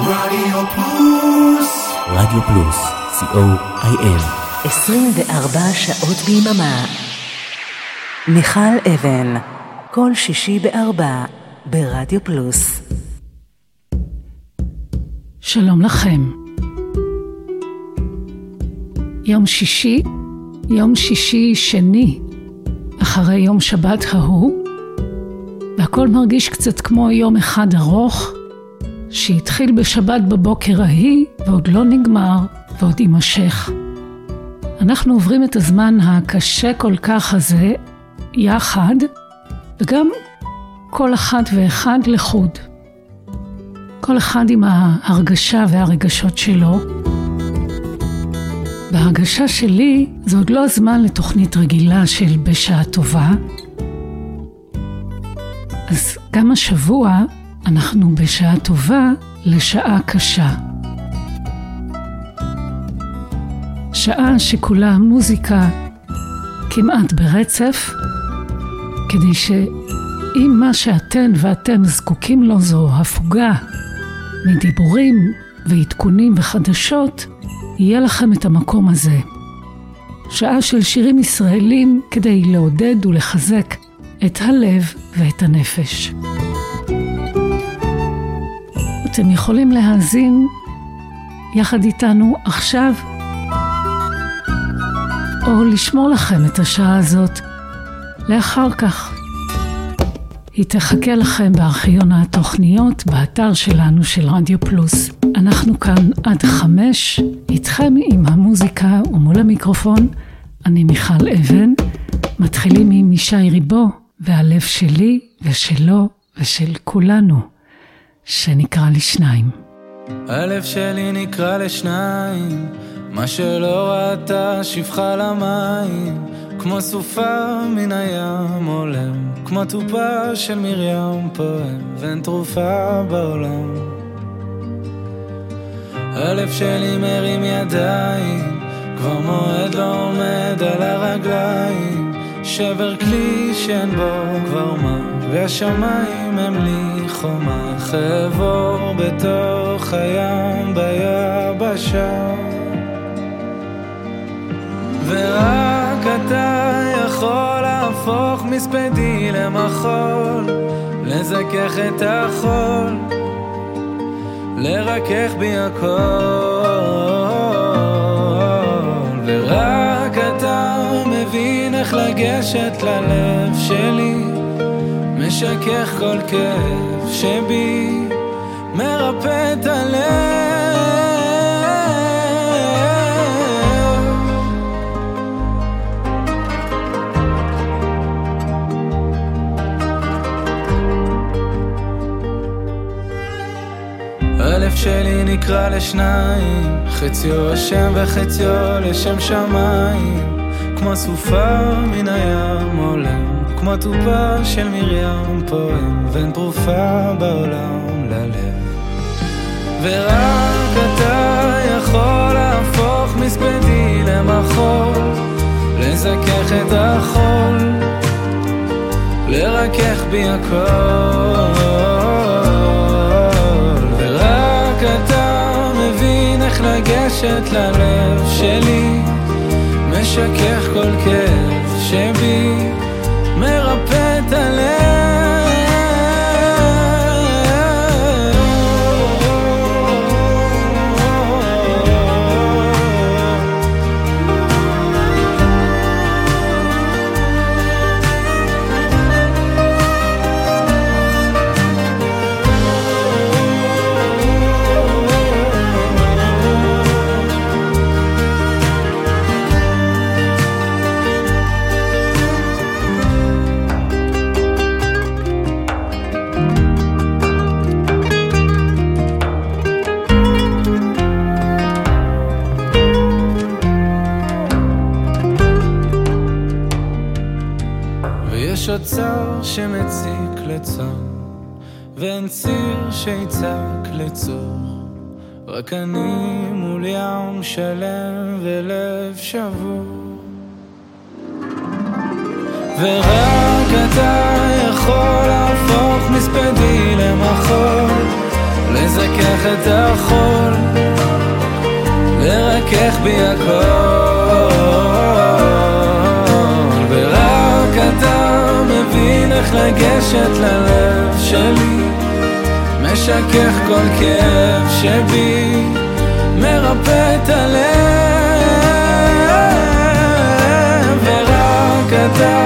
רדיו פלוס. רדיו פלוס, co.il. 24 שעות ביממה. מיכל אבן, כל שישי בארבע, ברדיו פלוס. שלום לכם. יום שישי, יום שישי שני, אחרי יום שבת ההוא, והכל מרגיש קצת כמו יום אחד ארוך, שהתחיל בשבת בבוקר ההיא, ועוד לא נגמר, ועוד יימשך. אנחנו עוברים את הזמן הקשה כל כך הזה יחד, וגם כל אחד ואחד לחוד. כל אחד עם ההרגשה והרגשות שלו. בהרגשה שלי זה עוד לא הזמן לתוכנית רגילה של בשעה טובה. אז גם השבוע אנחנו בשעה טובה לשעה קשה. שעה שכולה מוזיקה כמעט ברצף, כדי שאם מה שאתן ואתם זקוקים לו זו הפוגה מדיבורים ועדכונים וחדשות, יהיה לכם את המקום הזה. שעה של שירים ישראלים כדי לעודד ולחזק את הלב ואת הנפש. אתם יכולים להאזין יחד איתנו עכשיו, או לשמור לכם את השעה הזאת לאחר כך. היא תחכה לכם בארכיון התוכניות באתר שלנו של רדיו פלוס. אנחנו כאן עד חמש, איתכם עם המוזיקה ומול המיקרופון, אני מיכל אבן. מתחילים עם ישי ריבו והלב שלי ושלו ושל כולנו, שנקרא לשניים. הלב שלי נקרא לשניים, מה שלא ראתה שפחה למים, כמו סופה מן הים עולם, כמו תופה של מרים פועם, ואין תרופה בעולם. הלב שלי מרים ידיים, כבר מועד לא עומד על הרגליים, שבר כלי שאין בו כבר מה, והשמיים הם לי חומה, חבור בתוך הים ביבשה. ורק אתה יכול להפוך מספדי למחול, לזכך את החול, לרכך בי הכל. איך לגשת ללב שלי, משכך כל כאב שבי, מרפא את הלב. הלב שלי נקרא לשניים, חציו השם וחציו לשם שמיים, כמו סופה מן הים עולם, כמו תופה של מרים פועם, ואין תרופה בעולם ללב. ורק אתה יכול להפוך מספדי למחול, לזכך את החול, לרכך בי הכל. ורק אתה מבין איך לגשת ללב שלי, משכך כל כאב שבי, משכך כל כאב שבי, מרפא את הלב, ורק אתה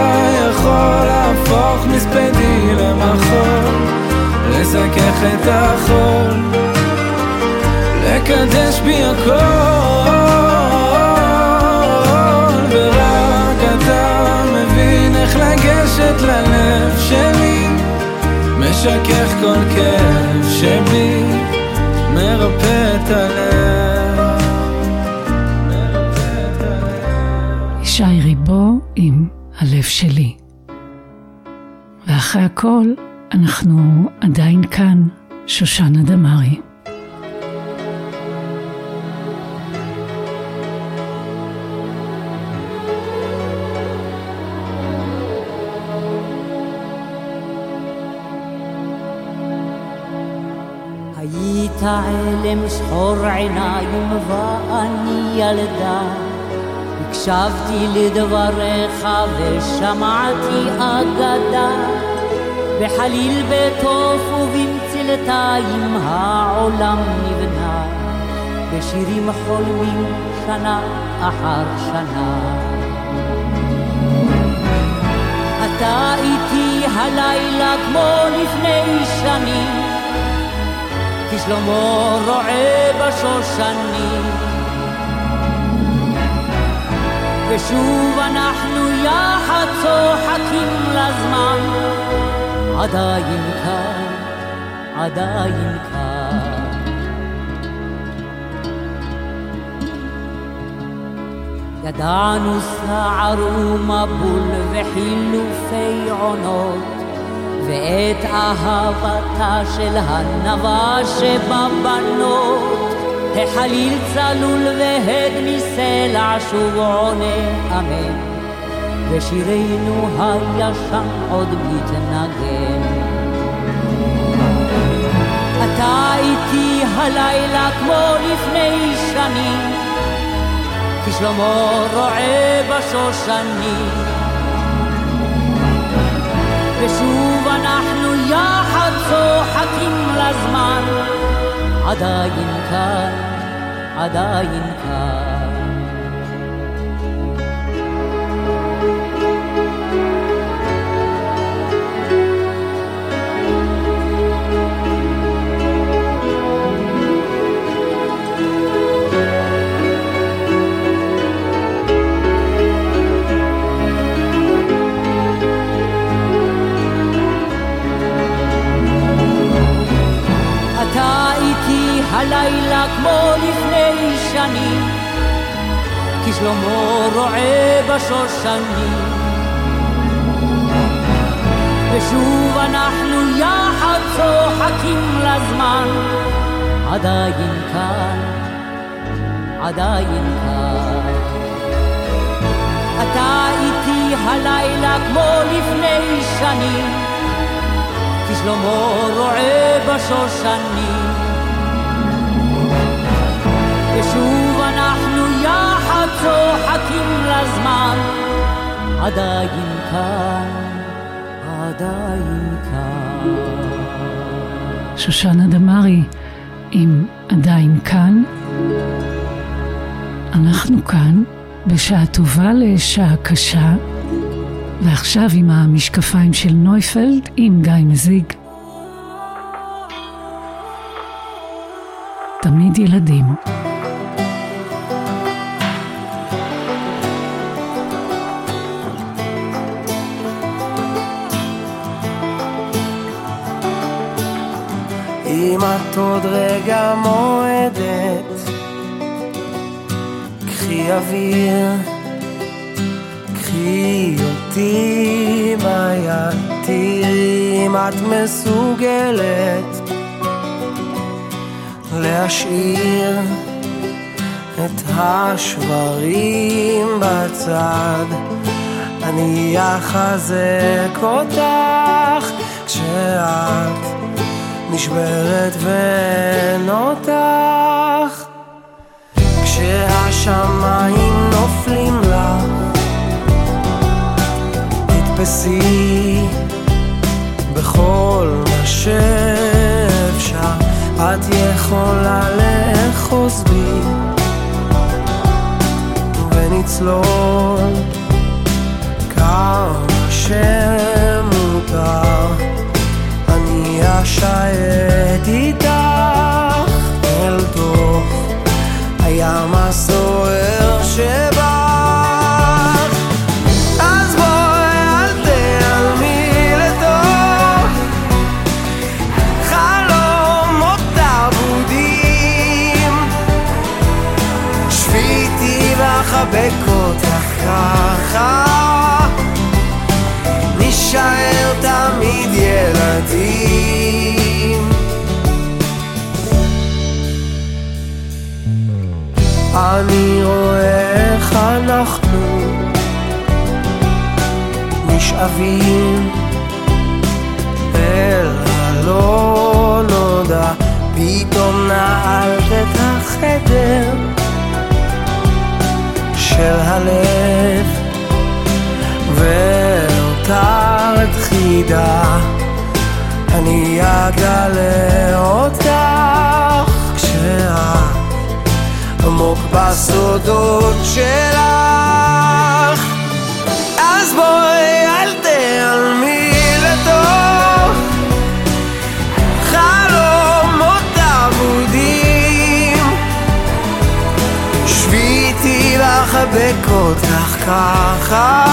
יכול להפוך מספדי למחול. לזכך את החול, לקדש בי הכל, ורק אתה מבין איך לגשת ללב שלי, משכך כל כאב שבי, מרפא את הלב. ישי ריבו עם הלב שלי. ואחרי הכל, אנחנו עדיין כאן, שושנה דמארי. היית עלם שחור עיניים ואני ילדה. הקשבתי לדבריך ושמעתי אגדה. בחליל בתוף ובמצלתיים העולם נבנה, בשירים חולמים שנה אחר שנה. אתה איתי הלילה כמו לפני שנים, כשלמה רועה בשושנים. ושוב אנחנו יחד צוחקים לזמן עדיין כאן, עדיין כאן. ידענו סער ומבול וחילופי עונות, ואת אהבתה של הנבה שבבנות, החליל צלול והד מסלע שוב עונה אמן. ושירנו הישן עוד מתנגן. אתה איתי הלילה כמו לפני שנים, כשלמה רועה בשושנים. ושוב צוחקים לזמן, עדיין כאן, עדיין כאן. כמו לפני שנים, כי שלמה רועה בשושנים. ושוב אנחנו יחד צוחקים לזמן, עדיין כאן, עדיין כאן. אתה איתי הלילה כמו לפני שנים, כי שלמה רועה בשושנים. ושוב אנחנו יחד צוחקים לזמן, עדיין כאן, עדיין כאן. שושנה דמארי עם עדיין כאן. אנחנו כאן בשעה טובה לשעה קשה, ועכשיו עם המשקפיים של נויפלד עם גיא מזיג. תמיד ילדים. את עוד רגע מועדת, קחי אוויר, קחי אותי ביד, תראי אם את מסוגלת להשאיר את השברים בצד. אני אחזק אותך כשאת נשברת ואין אותך כשהשמיים נופלים לך תתפסי בכל מה שאפשר. את יכולה לאחוז בי ונצלול כמה שמותר אני אשייט איתך אל תוך הים הסוער איתי ואחבק אותך ככה נישאר אני רואה איך אנחנו נשאבים. אל הלא נודע פתאום נעלת את החדר של הלב ונותרת חידה אני אגלה אותך כשאת עמוק בסודות שלך. אז בואי אל תיעלמי לתוך חלומות אבודים שבי איתי ואחבק אותך ככה.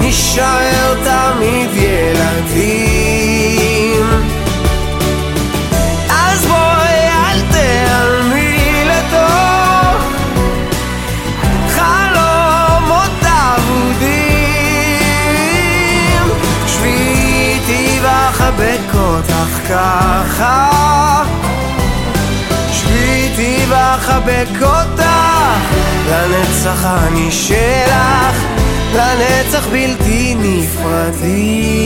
נישאר תמיד ילדים ככה. שבי איתי ואחבק אותך לנצח אני שלך לנצח בלתי נפרדים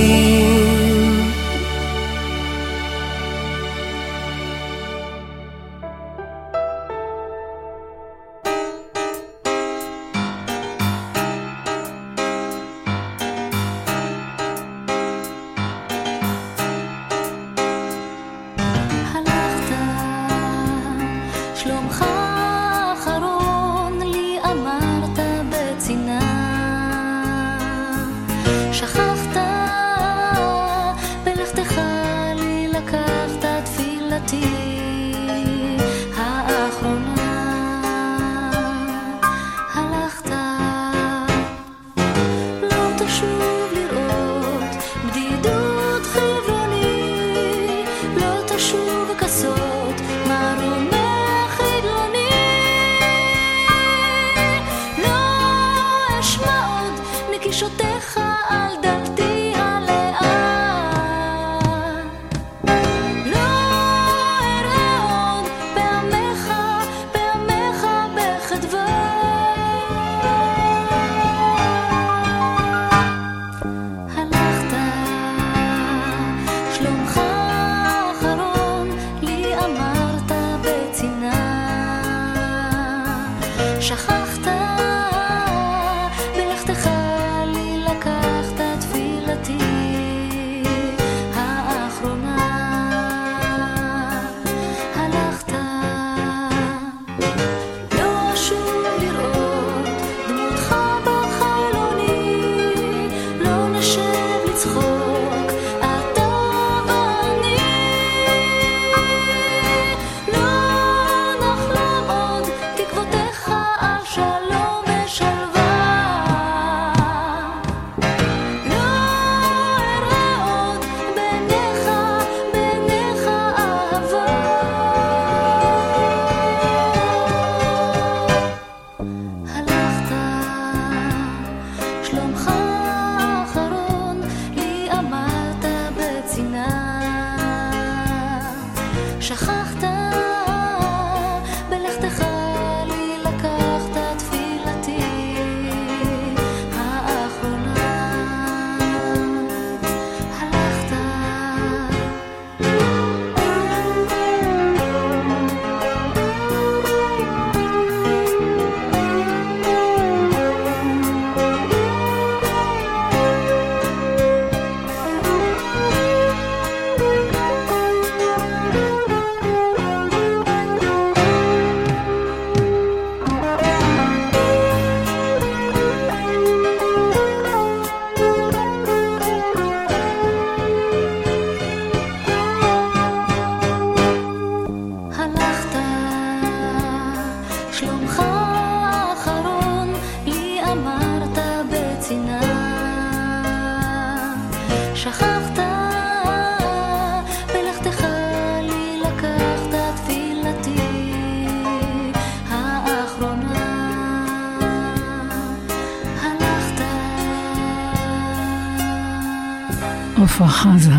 חזה.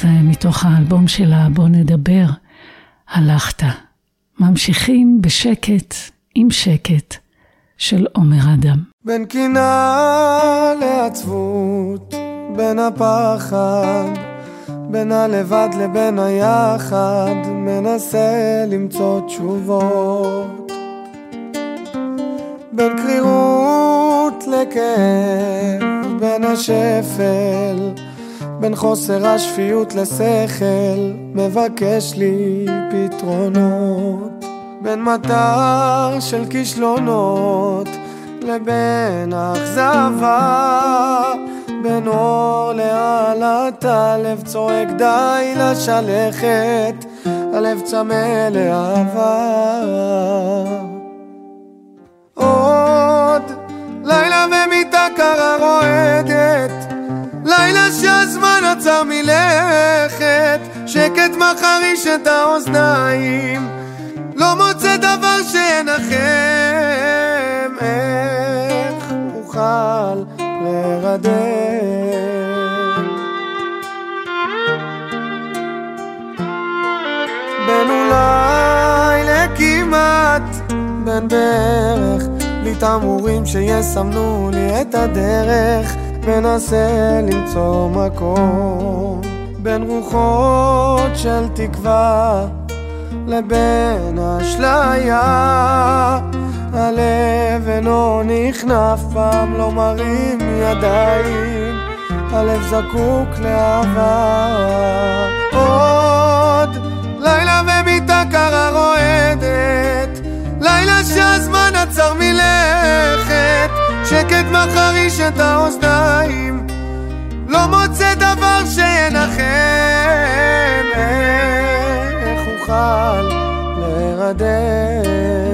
זה מתוך האלבום שלה בוא נדבר, הלכת. ממשיכים בשקט, עם שקט, של עומר אדם. בין קנאה לעצבות, בין הפחד, בין הלבד לבין היחד, מנסה למצוא תשובות. בין קרירות לכאב, בין השפל, בין חוסר השפיות לשכל, מבקש לי פתרונות. בין מטר של כישלונות לבין אכזבה, בין אור לעלת הלב צועק די לשלכת, הלב צמא לאהבה. עוד לילה ומיטה קרה רועדת, לילה שהזמן עצר מלכת, שקט מחריש את האוזניים, לא מוצא דבר שינחם, איך אוכל לרדם. בין אולי לכמעט, בין בערך, בלי תמרורים שיסמנו לי את הדרך, מנסה למצוא מקום. בין רוחות של תקווה לבין אשליה, הלב אינו נכנע, אף פעם לא מרים ידיים, הלב זקוק לאהבה. עוד לילה ומיטה קרה רועדת, לילה שהזמן עצר מלכת, שקט מחריש את האוזניים, לא מוצא דבר שינחם, איך אוכל להירדם.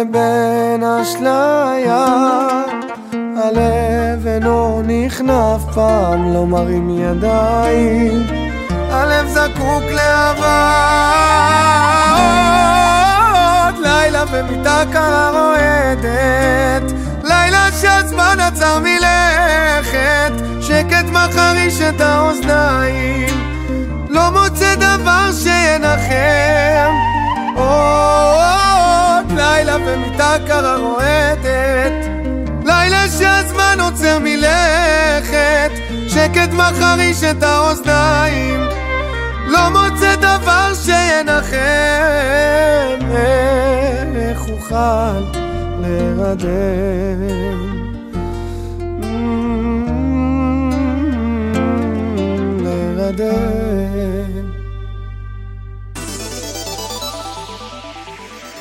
לבין אשליה. הלב אינו נכנע אף פעם לא מרים ידיים. הלב זקוק לאהבה. עוד לילה ומיטה קרה רועדת לילה שהזמן עצר מלכת. שקט מחריש את האוזניים לא מוצא דבר שינחם עוד לילה ומיטה קרה רועדת. לילה שהזמן עוצר מלכת שקט מחריש את האוזניים. לא מוצא דבר שינחם איך אוכל להירדם. להירדם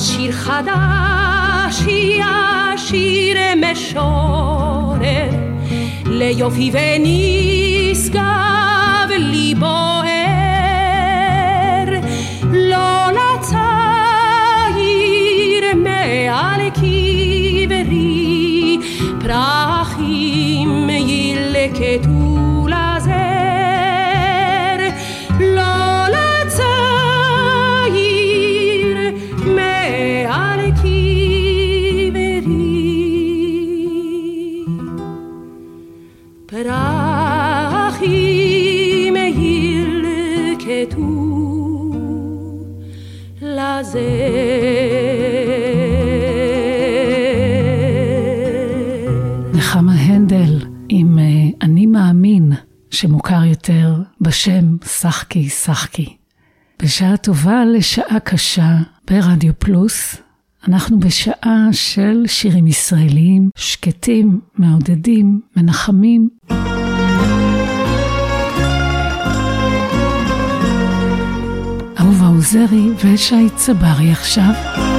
שיר חדש ישיר משורר ליופי ונשגב ליבו pra בשם שחקי שחקי. בשעה טובה לשעה קשה ברדיו פלוס. אנחנו בשעה של שירים ישראליים, שקטים, מעודדים, מנחמים. אהובה עוזרי ושי צברי עכשיו.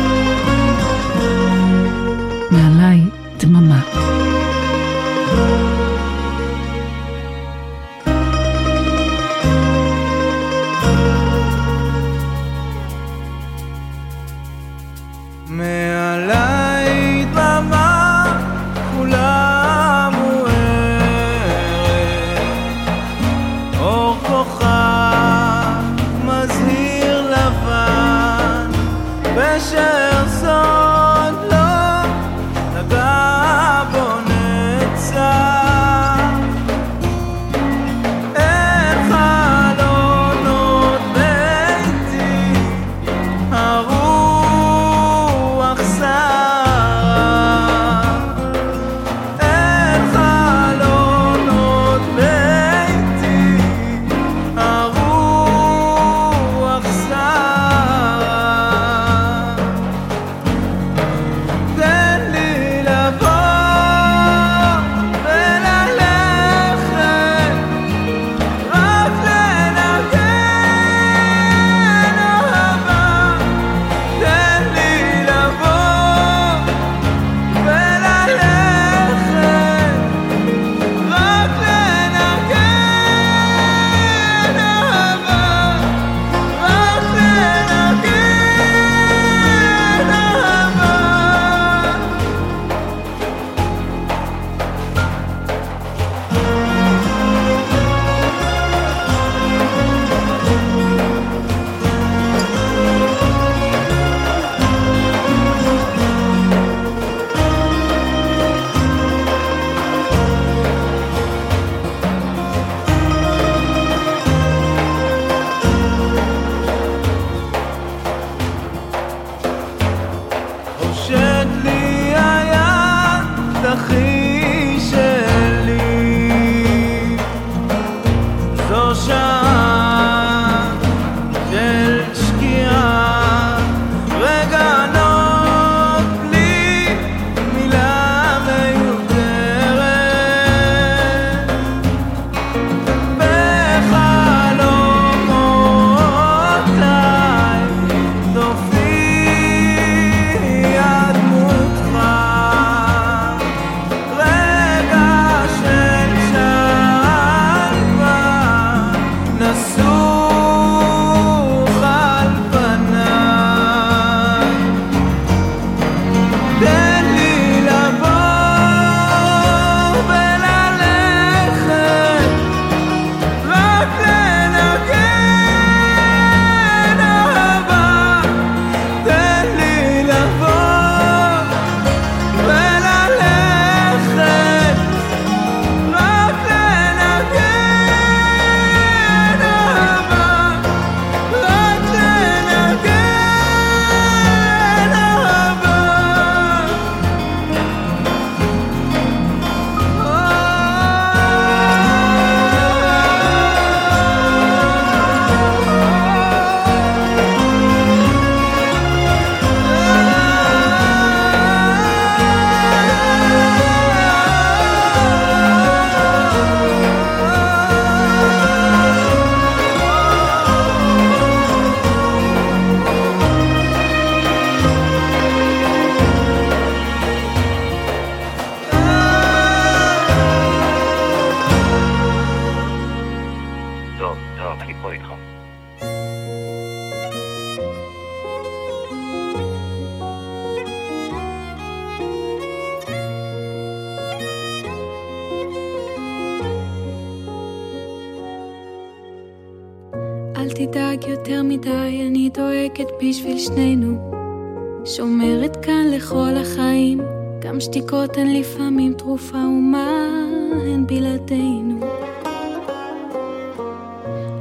שומרת כאן לכל החיים, גם שתיקות הן לפעמים תרופה, ומה הן בלעדינו.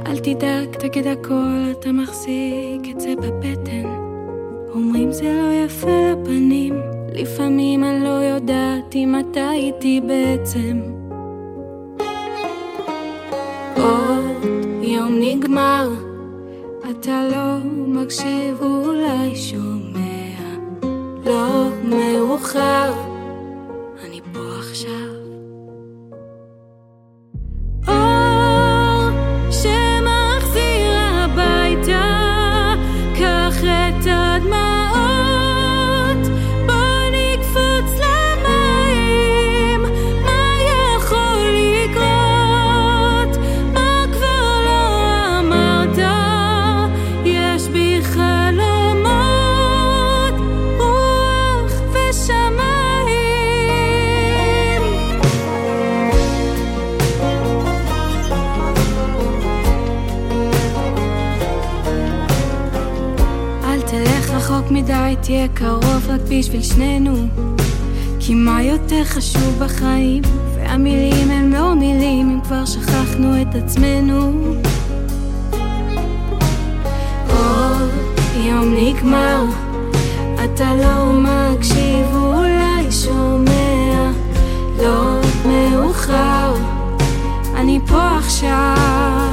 אל תדאג, תגיד הכל, אתה מחזיק את זה בבטן. אומרים זה לא יפה לפנים, לפעמים אני לא יודעת אם אתה איתי בעצם. עוד יום נגמר, אתה לא מקשיב אולי שומע, לא מאוחר, מדי, תהיה קרוב רק בשביל שנינו. כי מה יותר חשוב בחיים? והמילים הן לא מילים, אם כבר שכחנו את עצמנו. יום נגמר, אתה לא מקשיב, אולי שומע, לא מאוחר, אני פה עכשיו.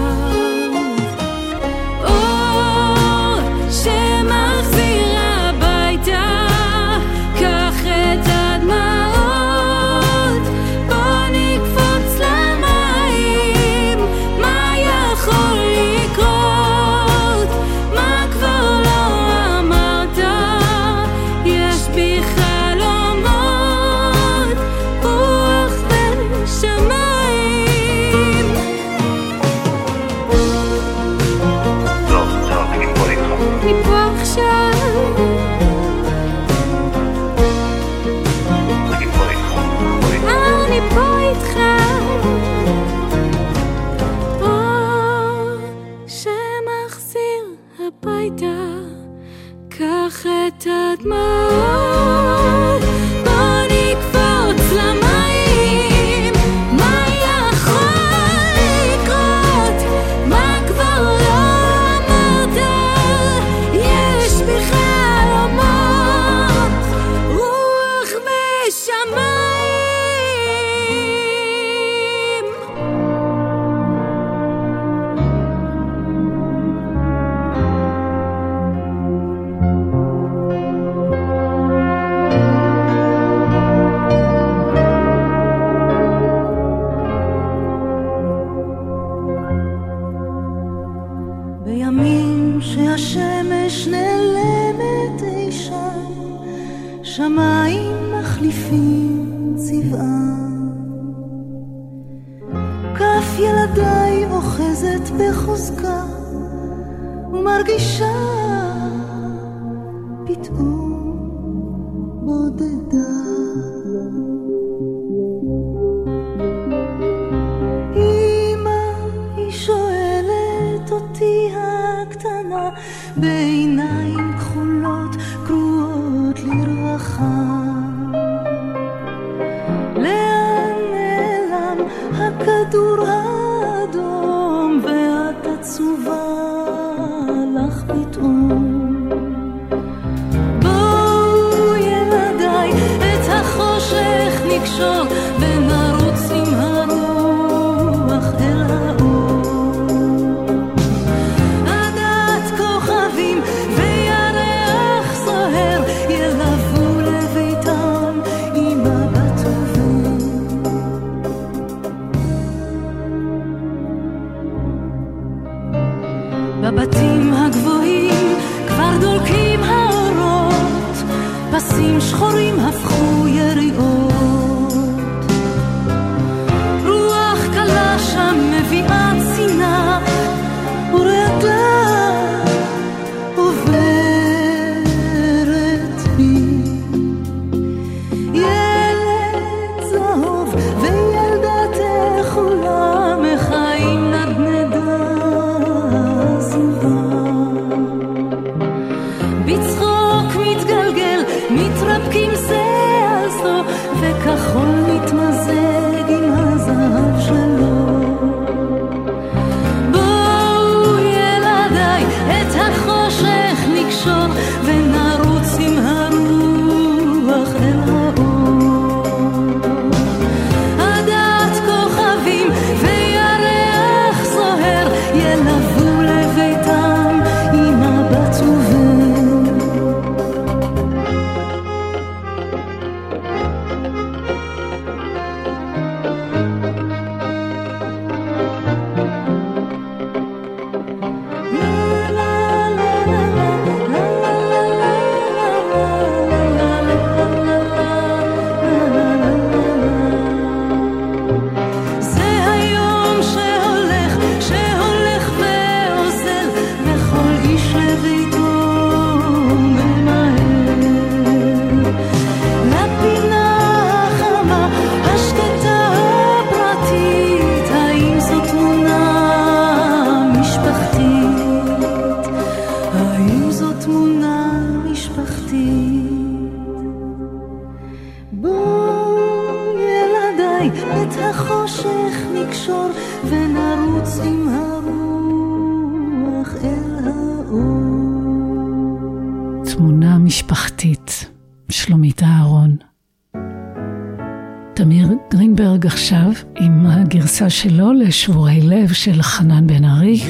שלו לשבורי לב של חנן בן ארי.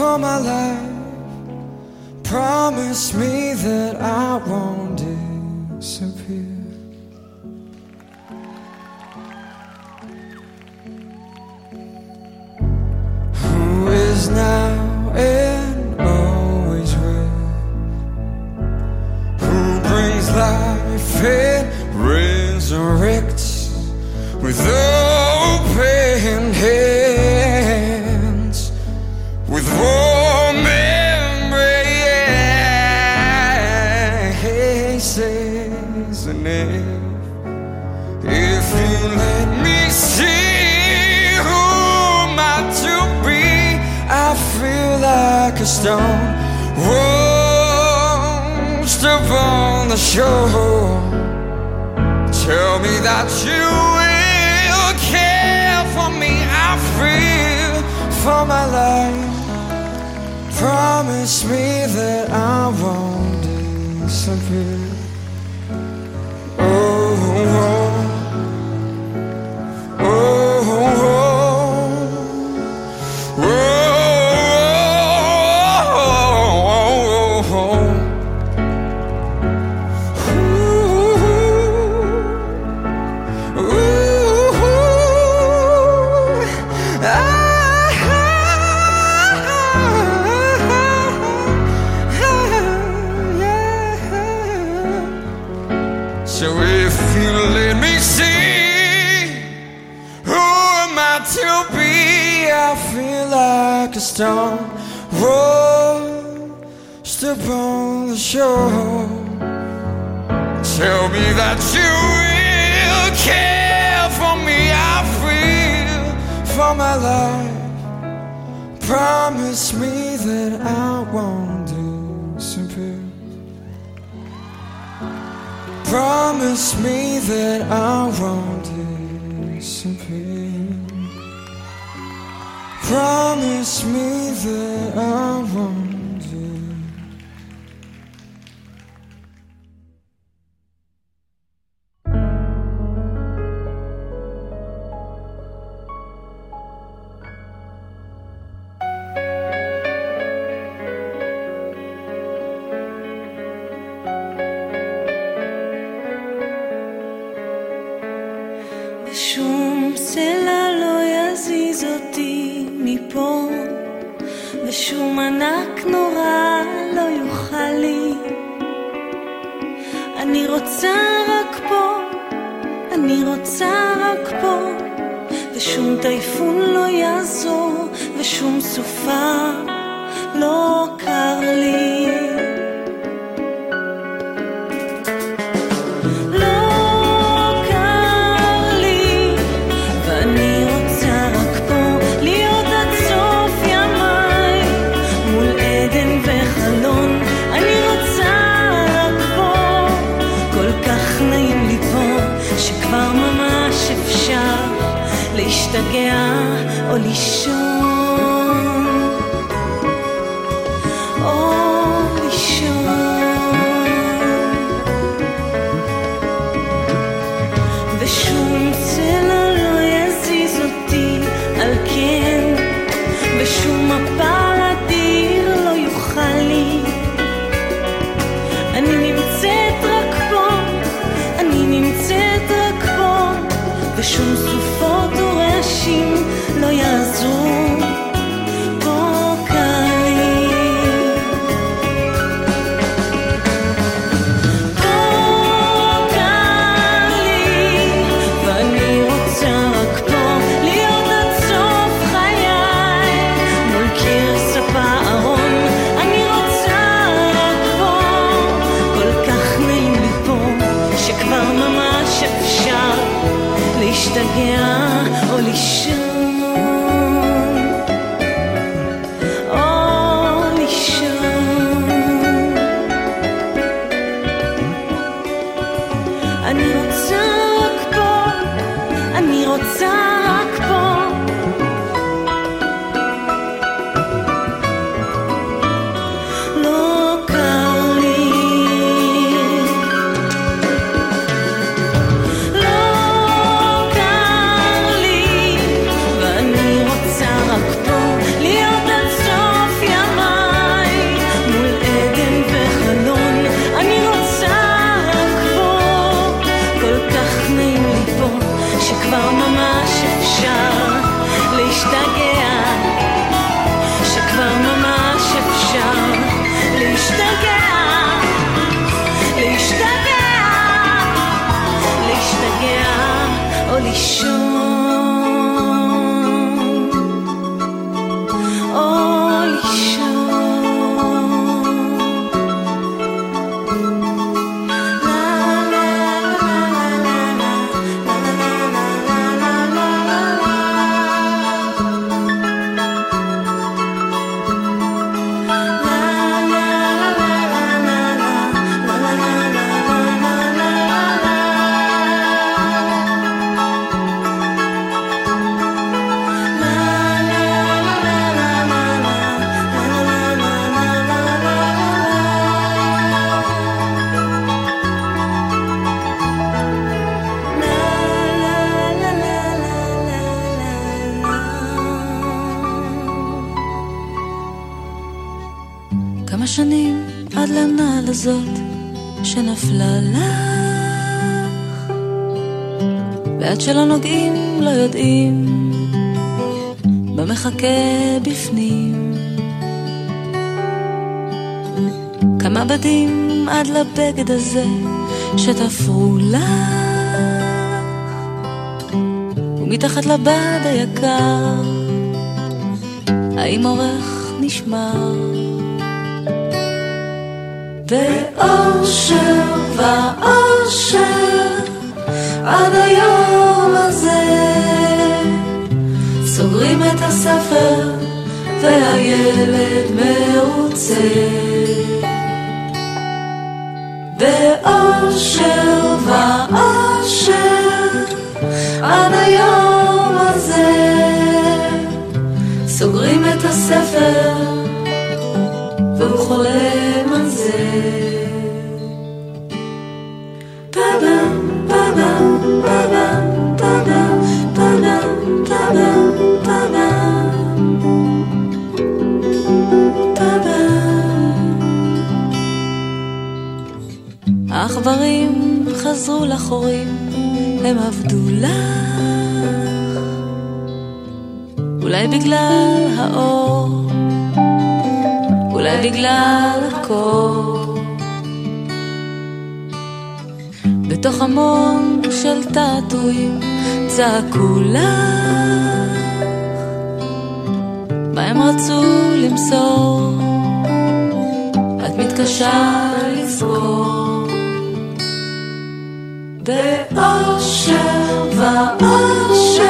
For my life. Promise me that I won't disappear. Who is now and always will? Who brings life and resurrects with open shore. Tell me that you will care for me. I feel for my life. Promise me that I won't disappear. Shore. Tell me that you will care for me. I feel for my life. Promise me that I won't disappear. Promise me that I won't disappear. Promise me that I won't Shoes. עד שלא נוגעים לא יודעים. במחכה בפנים. כמה בדים עד לבגד הזה שתפרו לך. ומתחת לבד היקר האם עורך נשמר? באושר ואושר עד היום הזה. סוגרים את הספר והילד מרוצה. באושר ואושר עד היום הזה. סוגרים את הספר החורים הם עבדו לך. אולי בגלל האור, אולי בגלל הקור. בתוך המון של תעתועים צעקו לך. מה הם רצו למסור? את מתקשה לזכור. באושר ואושר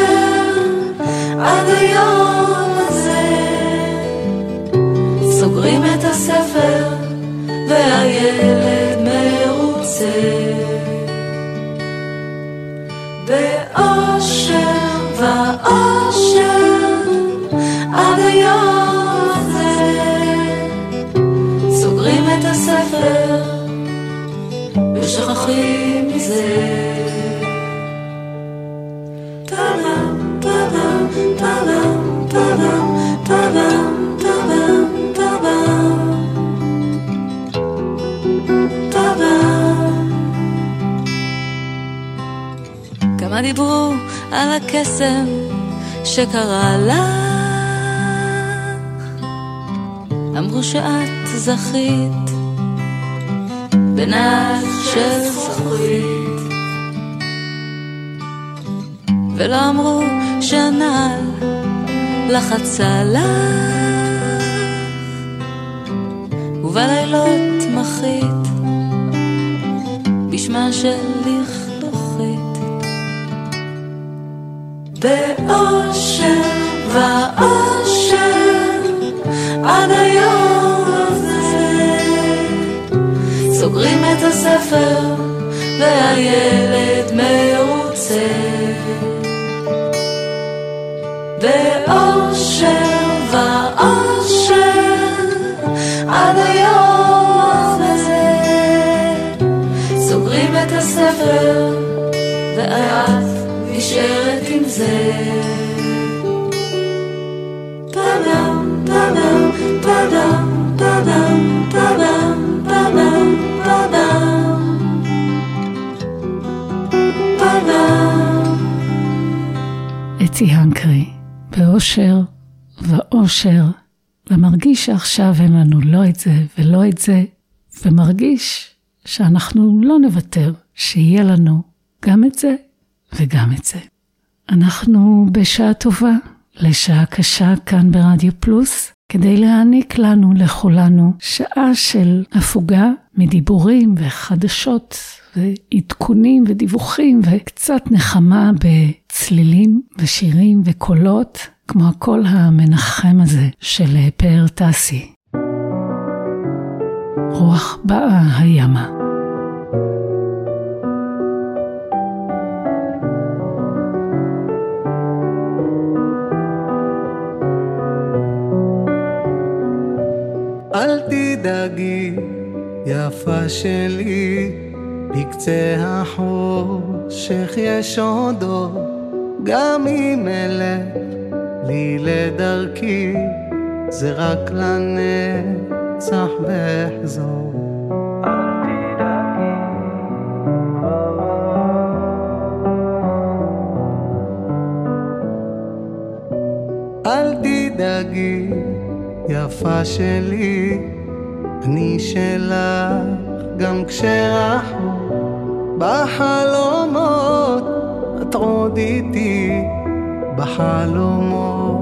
עד היום הזה סוגרים את הספר והילד מרוצה. באושר ואושר עד היום הזה סוגרים את הספר ושוכחים על הקסם שקרה לך? אמרו שאת זכית. בנעל של זכוכית. ולא אמרו שהנעל לחצה לך ובלילות מחית בשמה של לכלוכית. באושר ואושר עד היום הספר והילד מרוצה. באושר ואושר עד היום הזה. סוגרים את הספר ואת נשארת עם זה אתי הנקרי, באושר ואושר, ומרגיש שעכשיו אין לנו לא את זה ולא את זה, ומרגיש שאנחנו לא נוותר, שיהיה לנו גם את זה וגם את זה. אנחנו בשעה טובה לשעה קשה כאן ברדיו פלוס, כדי להעניק לנו, לכולנו, שעה של הפוגה מדיבורים וחדשות ועדכונים ודיווחים וקצת נחמה בצלילים ושירים וקולות, כמו הקול המנחם הזה של פאר טסי. רוח באה הימה. אל תדאגי, יפה שלי, בקצה החושך יש עוד אור, גם אם אלך לי לדרכי, זה רק לנצח ואחזור. אל תדאגי, יפה שלי, אני שלך גם כשרחוק בחלומות, at ako diti bahalo mo.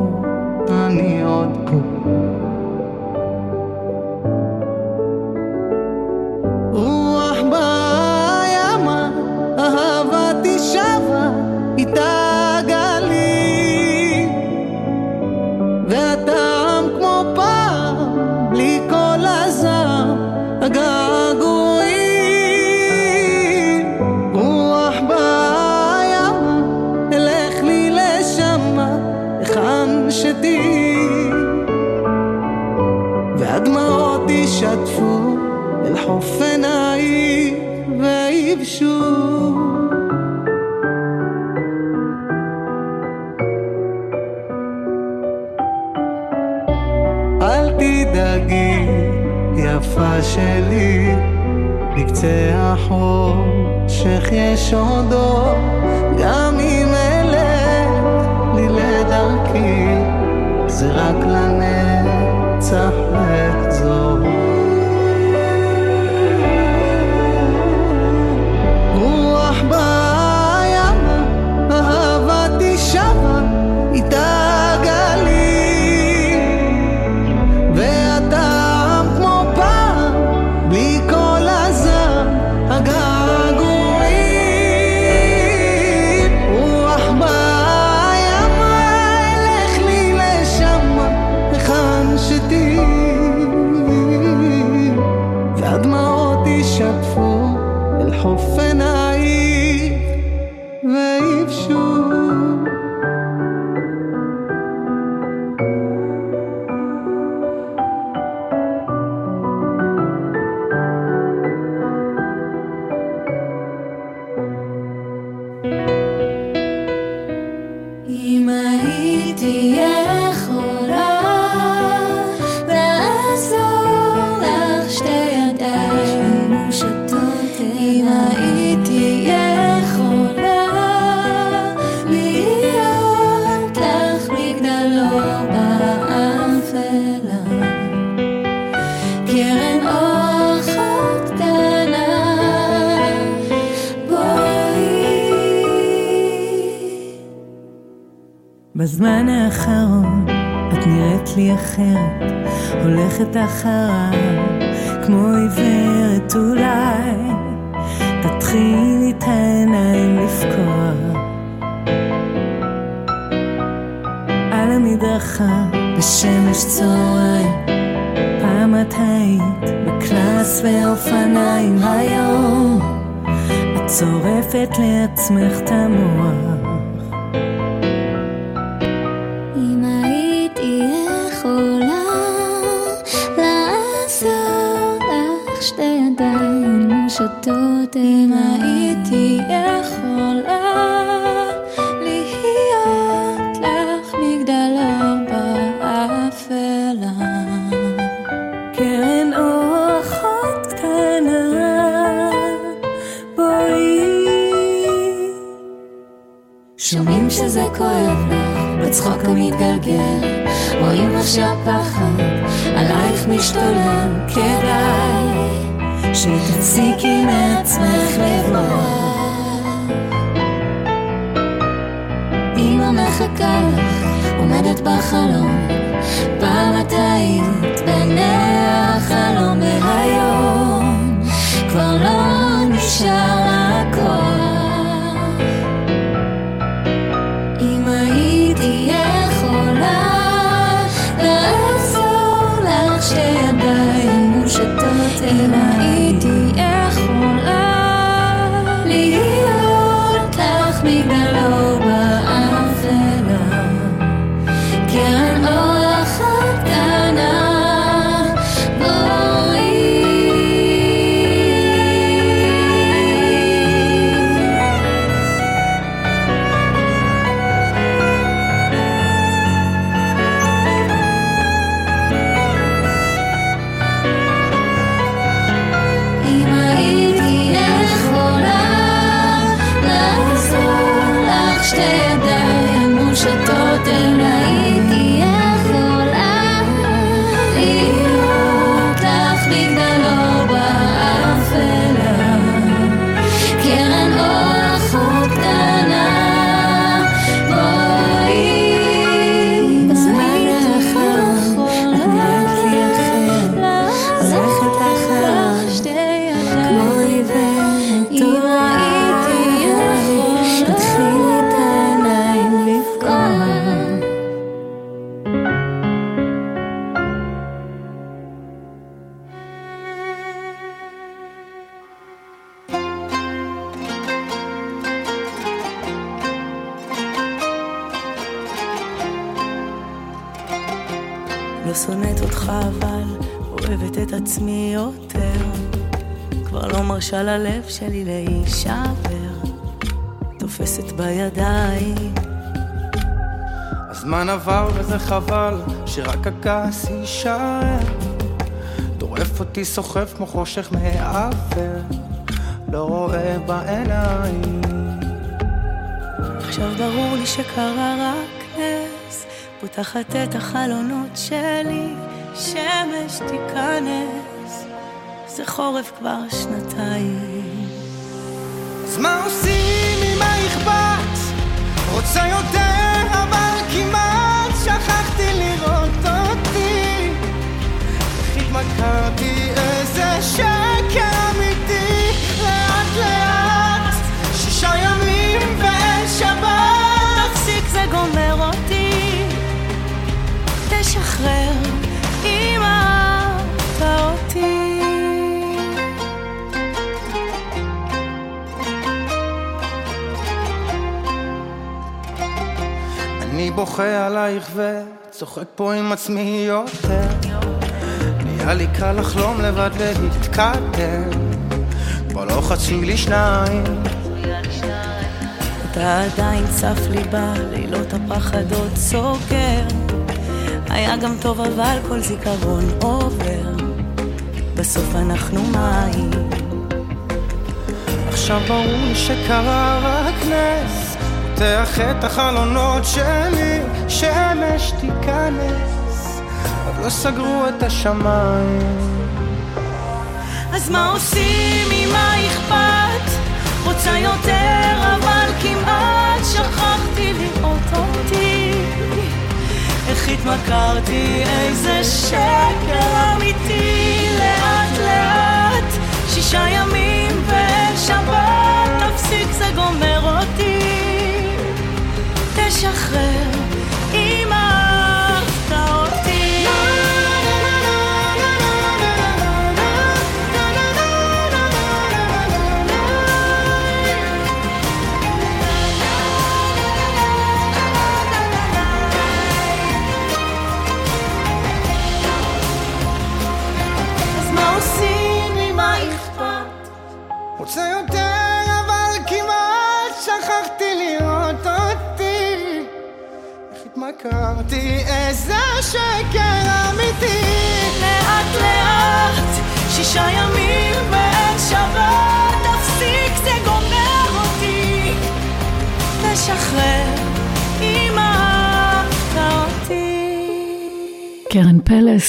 הייתי יכולה בזמן האחרון את נראית לי אחרת, הולכת אחריו כמו עיוורת אולי, תתחילי את העיניים לפקוח. על המדרכה בשמש צהריים, פעם את היית בקלאס ואופניים, היום את צורפת לעצמך את המוח. חבל שרק הכעס יישאר. טורף אותי סוחף כמו חושך מעוור לא רואה בעיניים. עכשיו ברור לי שקרה רק נס. פותחת את החלונות שלי שמש תיכנס. זה חורף כבר שנתיים. אז מה עושים אם מה אכפת? רוצה יותר התמכרתי איזה שקר אמיתי. לאט לאט שישה ימים ואין שבת. תפסיק זה גומר אותי. תשחרר אני בוכה עלייך וצוחק פה עם עצמי יותר. נהיה לי קל לחלום לבד להתקדם. כבר לא חצי לי שניים אתה עדיין צף לי בלילות הפחד עוד סוגר. היה גם טוב אבל כל זיכרון עובר. בסוף אנחנו מים. עכשיו ברור שקרה רק נס. פותח את החלונות שלי שמש תיכנס לא סגרו את השמיים. אז מה עושים אם מה אכפת? רוצה יותר אבל כמעט שכחתי לראות אותי. איך התמכרתי איזה שקר אמיתי. לאט לאט שישה ימים ושבת תפסיק זה גומר אותי. תשחרר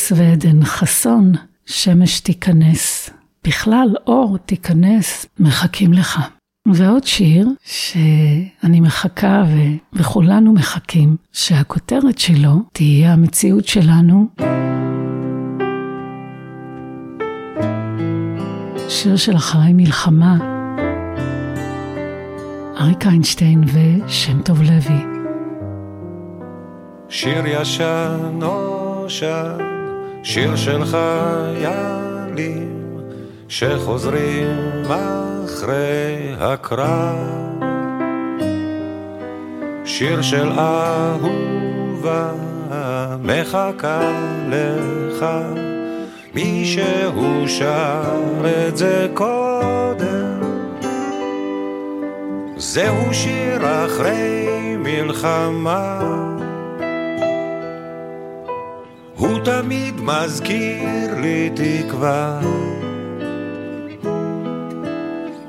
פלס ועדן חסון, שמש תיכנס. בכלל, אור תיכנס, מחכים לך. ועוד שיר שאני מחכה ו... וכולנו מחכים שהכותרת שלו תהיה המציאות שלנו. שיר של אחרי מלחמה, אריק איינשטיין ושם טוב לוי. שיר ישן נושן, שיר של חיילים שחוזרים אחרי הקרב. שיר של אהובה מחכה לך, מישהו שר את זה קודם. זהו שיר אחרי מלחמה. הוא תמיד מזכיר לי תקווה.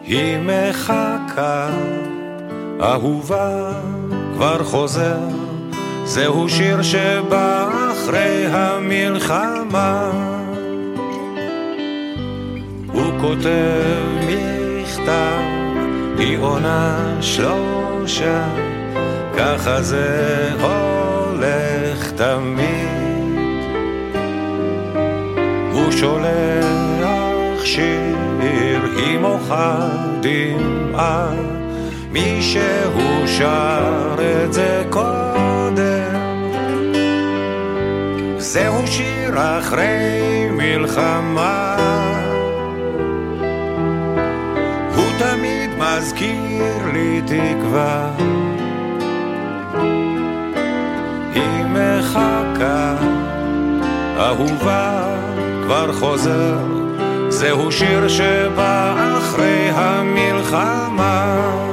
היא מחכה, אהובה, כבר חוזר. זהו שיר שבא אחרי המלחמה. הוא כותב מכתב, היא עונה שלושה, ככה זה הולך תמיד. שולח שיר, היא מוחה דמעה, מישהו שר את זה קודם. זהו שיר אחרי מלחמה. הוא תמיד מזכיר לי תקווה. היא מחכה, אהובה, כבר חוזר. זהו שיר שבא אחרי המלחמה.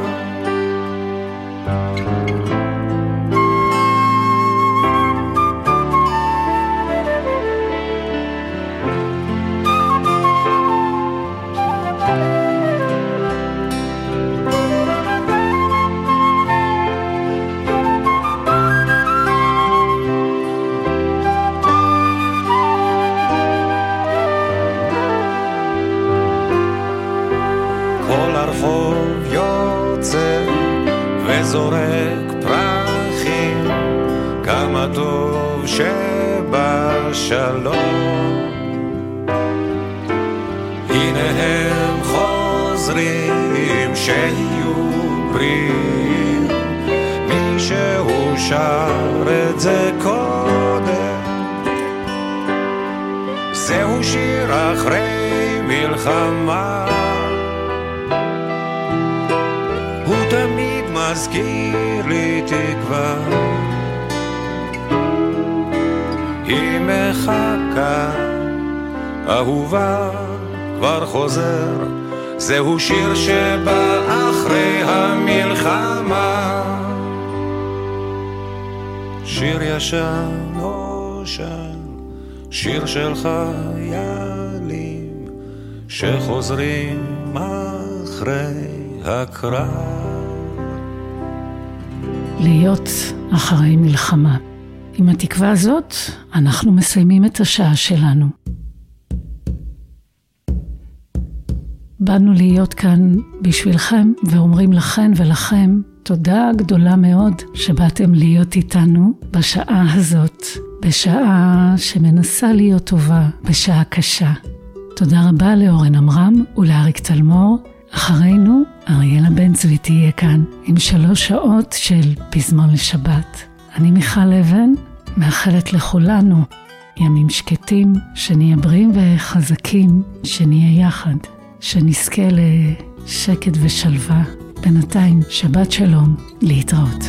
שבשלום. הנה הם חוזרים, שיהיו בריאים, מישהו שר את זה קודם. זהו שיר אחרי מלחמה. הוא תמיד מזכיר לי תקווה. מחכה, אהובה כבר חוזר, זהו שיר שבא אחרי המלחמה. שיר ישן נושן, שיר של חיילים שחוזרים אחרי הקרב. להיות אחרי מלחמה. עם התקווה הזאת, אנחנו מסיימים את השעה שלנו. באנו להיות כאן בשבילכם, ואומרים לכן ולכם תודה גדולה מאוד שבאתם להיות איתנו בשעה הזאת, בשעה שמנסה להיות טובה, בשעה קשה. תודה רבה לאורן עמרם ולאריק תלמור. אחרינו, אריאלה בן צבי תהיה כאן עם שלוש שעות של פזמון לשבת. אני מיכל אבן, מאחלת לכולנו ימים שקטים, שנהיה בריאים וחזקים, שנהיה יחד, שנזכה לשקט ושלווה. בינתיים, שבת שלום, להתראות.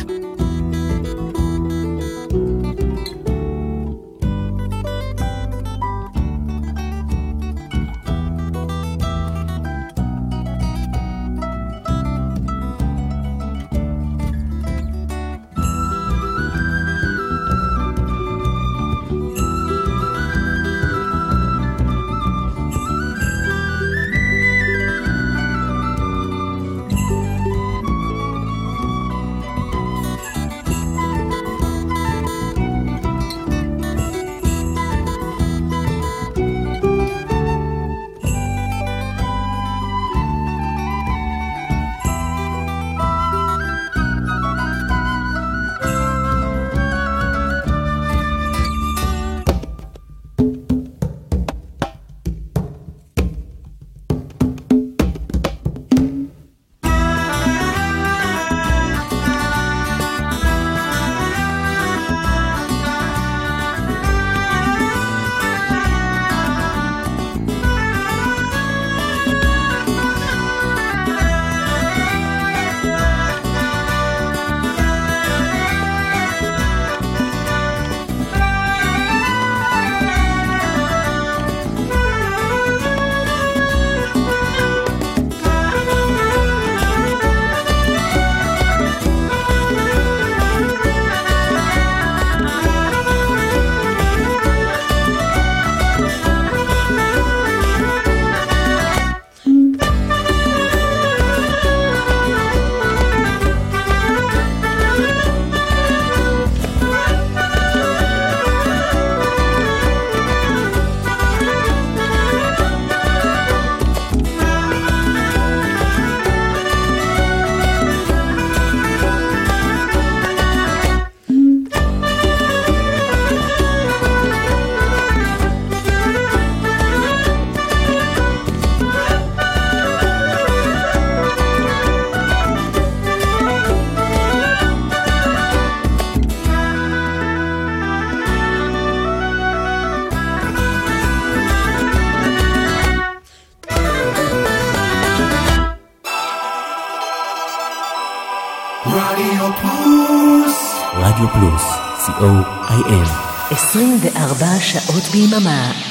24 שעות ביממה.